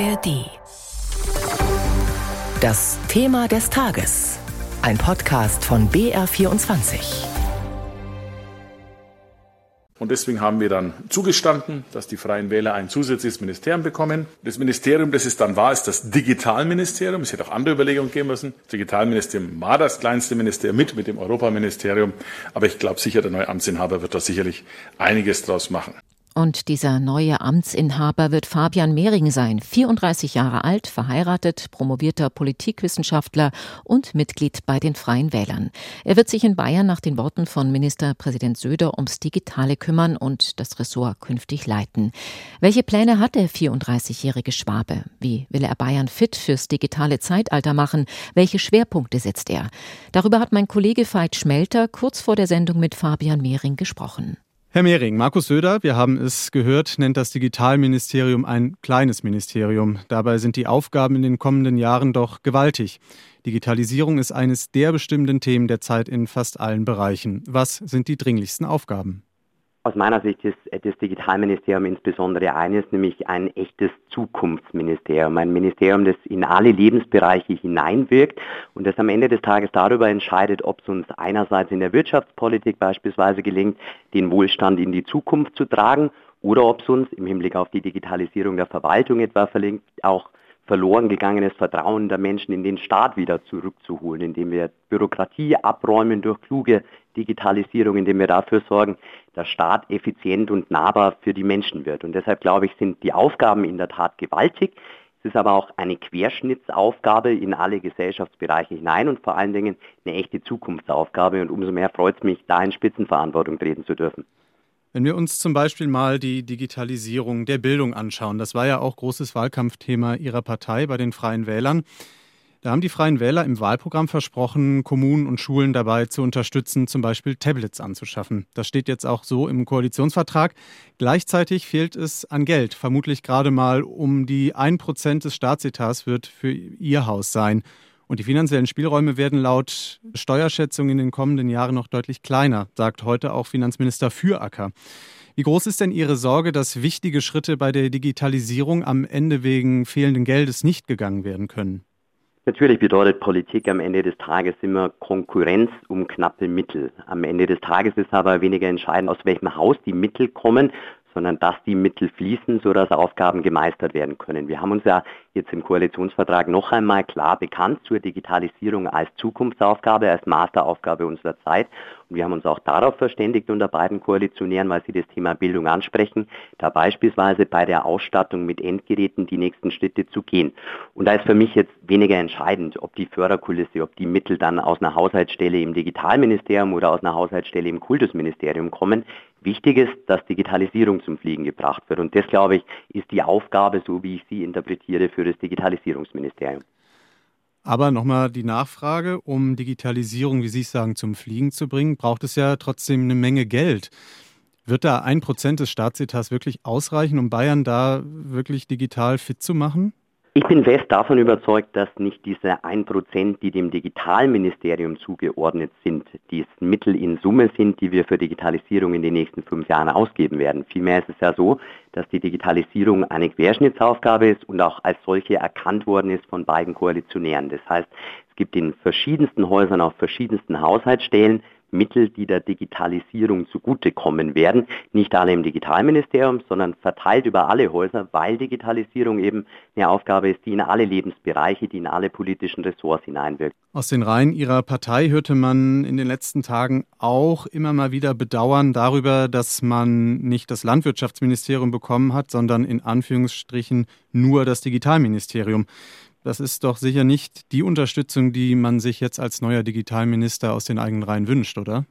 ARD. Das Thema des Tages. Ein Podcast von BR24. Und deswegen haben wir dann zugestanden, dass die Freien Wähler ein zusätzliches Ministerium bekommen. Das Ministerium, das es dann war, ist das Digitalministerium. Es hätte auch andere Überlegungen geben müssen. Das Digitalministerium war das kleinste Ministerium mit, mit dem Europaministerium. Aber ich glaube sicher, der neue Amtsinhaber wird da sicherlich einiges draus machen. Und dieser neue Amtsinhaber wird Fabian Mehring sein, 34 Jahre alt, verheiratet, promovierter Politikwissenschaftler und Mitglied bei den Freien Wählern. Er wird sich in Bayern nach den Worten von Ministerpräsident Söder ums Digitale kümmern und das Ressort künftig leiten. Welche Pläne hat der 34-jährige Schwabe? Wie will er Bayern fit fürs digitale Zeitalter machen? Welche Schwerpunkte setzt er? Darüber hat mein Kollege Veit Schmelter kurz vor der Sendung mit Fabian Mehring gesprochen. Herr Mehring, Markus Söder, wir haben es gehört, nennt das Digitalministerium ein kleines Ministerium. Dabei sind die Aufgaben in den kommenden Jahren doch gewaltig. Digitalisierung ist eines der bestimmenden Themen der Zeit in fast allen Bereichen. Was sind die dringlichsten Aufgaben? Aus meiner Sicht ist das Digitalministerium insbesondere eines, nämlich ein echtes Zukunftsministerium. Ein Ministerium, das in alle Lebensbereiche hineinwirkt und das am Ende des Tages darüber entscheidet, ob es uns einerseits in der Wirtschaftspolitik beispielsweise gelingt, den Wohlstand in die Zukunft zu tragen oder ob es uns im Hinblick auf die Digitalisierung der Verwaltung etwa verlinkt, auch verloren gegangenes Vertrauen der Menschen in den Staat wieder zurückzuholen, indem wir Bürokratie abräumen durch kluge Digitalisierung, indem wir dafür sorgen, dass Staat effizient und nahbar für die Menschen wird. Und deshalb glaube ich, sind die Aufgaben in der Tat gewaltig. Es ist aber auch eine Querschnittsaufgabe in alle Gesellschaftsbereiche hinein und vor allen Dingen eine echte Zukunftsaufgabe. Und umso mehr freut es mich, da in Spitzenverantwortung treten zu dürfen. Wenn wir uns zum Beispiel mal die Digitalisierung der Bildung anschauen, das war ja auch großes Wahlkampfthema Ihrer Partei bei den Freien Wählern. Da haben die Freien Wähler im Wahlprogramm versprochen, Kommunen und Schulen dabei zu unterstützen, zum Beispiel Tablets anzuschaffen. Das steht jetzt auch so im Koalitionsvertrag. Gleichzeitig fehlt es an Geld. Vermutlich gerade mal um die 1% des Staatsetats wird für Ihr Haus sein. Und die finanziellen Spielräume werden laut Steuerschätzung in den kommenden Jahren noch deutlich kleiner, sagt heute auch Finanzminister Füracker. Wie groß ist denn Ihre Sorge, dass wichtige Schritte bei der Digitalisierung am Ende wegen fehlenden Geldes nicht gegangen werden können? Natürlich bedeutet Politik am Ende des Tages immer Konkurrenz um knappe Mittel. Am Ende des Tages ist aber weniger entscheidend, aus welchem Haus die Mittel kommen, sondern dass die Mittel fließen, sodass Aufgaben gemeistert werden können. Wir haben uns ja jetzt im Koalitionsvertrag noch einmal klar bekannt zur Digitalisierung als Zukunftsaufgabe, als Masteraufgabe unserer Zeit. Und wir haben uns auch darauf verständigt unter beiden Koalitionären, weil sie das Thema Bildung ansprechen, da beispielsweise bei der Ausstattung mit Endgeräten die nächsten Schritte zu gehen. Und da ist für mich jetzt weniger entscheidend, ob die Förderkulisse, ob die Mittel dann aus einer Haushaltsstelle im Digitalministerium oder aus einer Haushaltsstelle im Kultusministerium kommen. Wichtig ist, dass Digitalisierung zum Fliegen gebracht wird. Und das, glaube ich, ist die Aufgabe, so wie ich sie interpretiere, für das Digitalisierungsministerium. Aber nochmal die Nachfrage, um Digitalisierung, wie Sie es sagen, zum Fliegen zu bringen, braucht es ja trotzdem eine Menge Geld. Wird da ein Prozent des Staatsetats wirklich ausreichen, um Bayern da wirklich digital fit zu machen? Ich bin fest davon überzeugt, dass nicht diese 1%, die dem Digitalministerium zugeordnet sind, die Mittel in Summe sind, die wir für Digitalisierung in den nächsten fünf Jahren ausgeben werden. Vielmehr ist es ja so, dass die Digitalisierung eine Querschnittsaufgabe ist und auch als solche erkannt worden ist von beiden Koalitionären. Das heißt, es gibt in verschiedensten Häusern auf verschiedensten Haushaltsstellen Mittel, die der Digitalisierung zugutekommen werden. Nicht alle im Digitalministerium, sondern verteilt über alle Häuser, weil Digitalisierung eben eine Aufgabe ist, die in alle Lebensbereiche, die in alle politischen Ressorts hineinwirkt. Aus den Reihen Ihrer Partei hörte man in den letzten Tagen auch immer mal wieder Bedauern darüber, dass man nicht das Landwirtschaftsministerium bekommen hat, sondern in Anführungsstrichen nur das Digitalministerium. Das ist doch sicher nicht die Unterstützung, die man sich jetzt als neuer Digitalminister aus den eigenen Reihen wünscht, oder?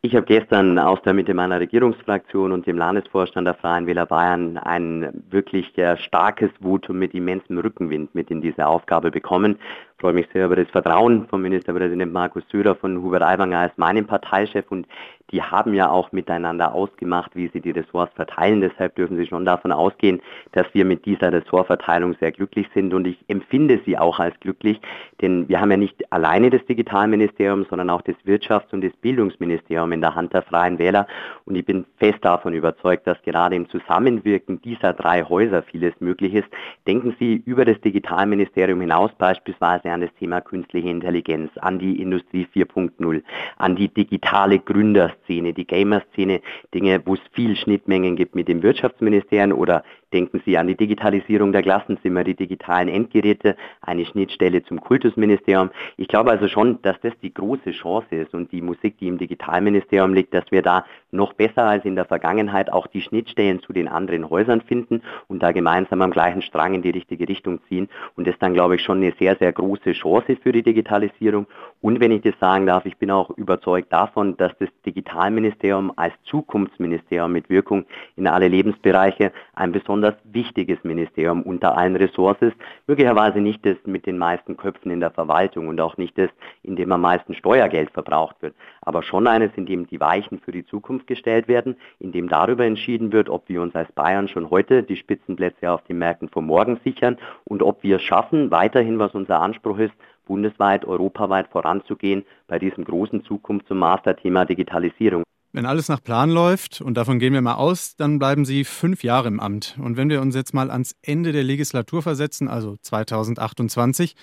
Ich habe gestern aus der Mitte meiner Regierungsfraktion und dem Landesvorstand der Freien Wähler Bayern ein wirklich starkes Votum mit immensem Rückenwind mit in diese Aufgabe bekommen. Freue mich sehr über das Vertrauen von Ministerpräsident Markus Söder, von Hubert Aiwanger als meinem Parteichef und die haben ja auch miteinander ausgemacht, wie sie die Ressorts verteilen. Deshalb dürfen Sie schon davon ausgehen, dass wir mit dieser Ressortverteilung sehr glücklich sind und ich empfinde sie auch als glücklich, denn wir haben ja nicht alleine das Digitalministerium, sondern auch das Wirtschafts- und das Bildungsministerium in der Hand der Freien Wähler und ich bin fest davon überzeugt, dass gerade im Zusammenwirken dieser drei Häuser vieles möglich ist. Denken Sie über das Digitalministerium hinaus beispielsweise an das Thema künstliche Intelligenz, an die Industrie 4.0, an die digitale Gründer Szene, die Gamer-Szene, Dinge, wo es viel Schnittmengen gibt mit dem Wirtschaftsministerium oder denken Sie an die Digitalisierung der Klassenzimmer, die digitalen Endgeräte, eine Schnittstelle zum Kultusministerium. Ich glaube also schon, dass das die große Chance ist und die Musik, die im Digitalministerium liegt, dass wir da noch besser als in der Vergangenheit auch die Schnittstellen zu den anderen Häusern finden und da gemeinsam am gleichen Strang in die richtige Richtung ziehen. Und das dann, glaube ich, schon eine sehr, sehr große Chance für die Digitalisierung. Und wenn ich das sagen darf, ich bin auch überzeugt davon, dass das Digitalministerium als Zukunftsministerium mit Wirkung in alle Lebensbereiche ein besonders wichtiges Ministerium unter allen Ressorts ist. Möglicherweise nicht das mit den meisten Köpfen in der Verwaltung und auch nicht das, in dem am meisten Steuergeld verbraucht wird, aber schon eines, in dem die Weichen für die Zukunft gestellt werden, in dem darüber entschieden wird, ob wir uns als Bayern schon heute die Spitzenplätze auf den Märkten von morgen sichern und ob wir es schaffen, weiterhin, was unser Anspruch ist, bundesweit, europaweit voranzugehen bei diesem großen Zukunfts- und Masterthema Digitalisierung. Wenn alles nach Plan läuft, und davon gehen wir mal aus, dann bleiben Sie fünf Jahre im Amt. Und wenn wir uns jetzt mal ans Ende der Legislatur versetzen, also 2028,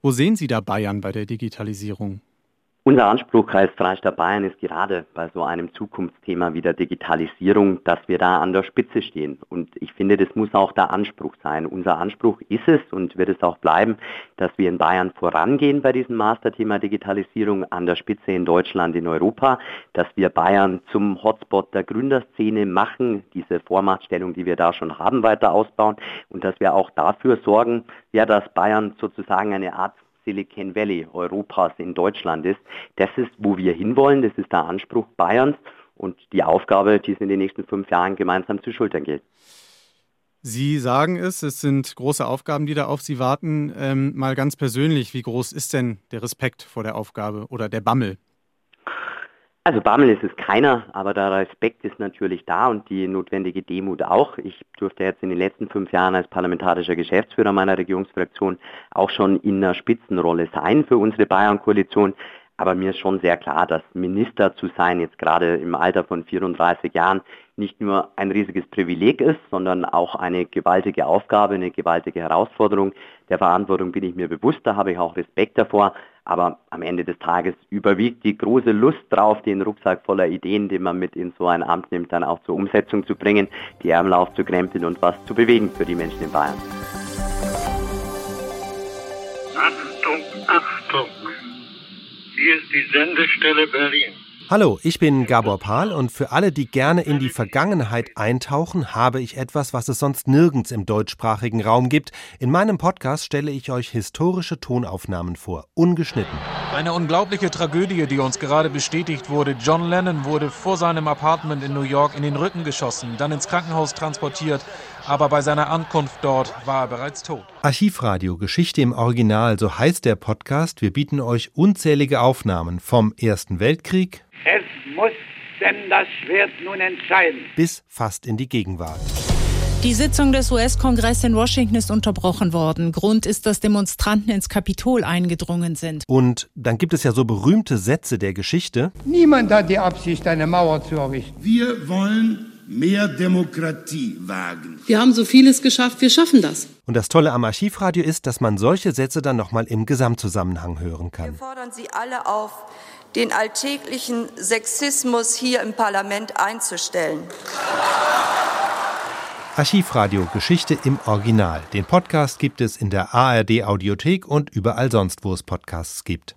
wo sehen Sie da Bayern bei der Digitalisierung? Unser Anspruch als Freistaat Bayern ist gerade bei so einem Zukunftsthema wie der Digitalisierung, dass wir da an der Spitze stehen. Und ich finde, das muss auch der Anspruch sein. Unser Anspruch ist es und wird es auch bleiben, dass wir in Bayern vorangehen bei diesem Masterthema Digitalisierung an der Spitze in Deutschland, in Europa, dass wir Bayern zum Hotspot der Gründerszene machen, diese Vormachtstellung, die wir da schon haben, weiter ausbauen und dass wir auch dafür sorgen, ja, dass Bayern sozusagen eine Art Silicon Valley Europas in Deutschland ist. Das ist, wo wir hinwollen, das ist der Anspruch Bayerns und die Aufgabe, die es in den nächsten fünf Jahren gemeinsam zu schultern gilt. Sie sagen es, es sind große Aufgaben, die da auf Sie warten. Ähm, mal ganz persönlich, wie groß ist denn der Respekt vor der Aufgabe oder der Bammel? Also Bammel ist es keiner, aber der Respekt ist natürlich da und die notwendige Demut auch. Ich durfte jetzt in den letzten fünf Jahren als parlamentarischer Geschäftsführer meiner Regierungsfraktion auch schon in einer Spitzenrolle sein für unsere Bayern-Koalition. Aber mir ist schon sehr klar, dass Minister zu sein, jetzt gerade im Alter von 34 Jahren, nicht nur ein riesiges Privileg ist, sondern auch eine gewaltige Aufgabe, eine gewaltige Herausforderung. Der Verantwortung bin ich mir bewusst, da habe ich auch Respekt davor. Aber am Ende des Tages überwiegt die große Lust drauf, den Rucksack voller Ideen, den man mit in so ein Amt nimmt, dann auch zur Umsetzung zu bringen, die Ärmel aufzukrempeln und was zu bewegen für die Menschen in Bayern. Achtung, Achtung! Hier ist die Sendestelle Berlin. Hallo, ich bin Gabor Pahl und für alle, die gerne in die Vergangenheit eintauchen, habe ich etwas, was es sonst nirgends im deutschsprachigen Raum gibt. In meinem Podcast stelle ich euch historische Tonaufnahmen vor, ungeschnitten. Eine unglaubliche Tragödie, die uns gerade bestätigt wurde. John Lennon wurde vor seinem Apartment in New York in den Rücken geschossen, dann ins Krankenhaus transportiert, aber bei seiner Ankunft dort war er bereits tot. Archivradio Geschichte im Original, so heißt der Podcast. Wir bieten euch unzählige Aufnahmen vom Ersten Weltkrieg, es muss denn das Schwert nun entscheiden. Bis fast in die Gegenwart. Die Sitzung des US-Kongresses in Washington ist unterbrochen worden. Grund ist, dass Demonstranten ins Kapitol eingedrungen sind. Und dann gibt es ja so berühmte Sätze der Geschichte. Niemand hat die Absicht, eine Mauer zu errichten. Wir wollen mehr Demokratie wagen. Wir haben so vieles geschafft, wir schaffen das. Und das Tolle am Archivradio ist, dass man solche Sätze dann nochmal im Gesamtzusammenhang hören kann. Wir fordern Sie alle auf, den alltäglichen Sexismus hier im Parlament einzustellen. Archivradio Geschichte im Original. Den Podcast gibt es in der ARD Audiothek und überall sonst, wo es Podcasts gibt.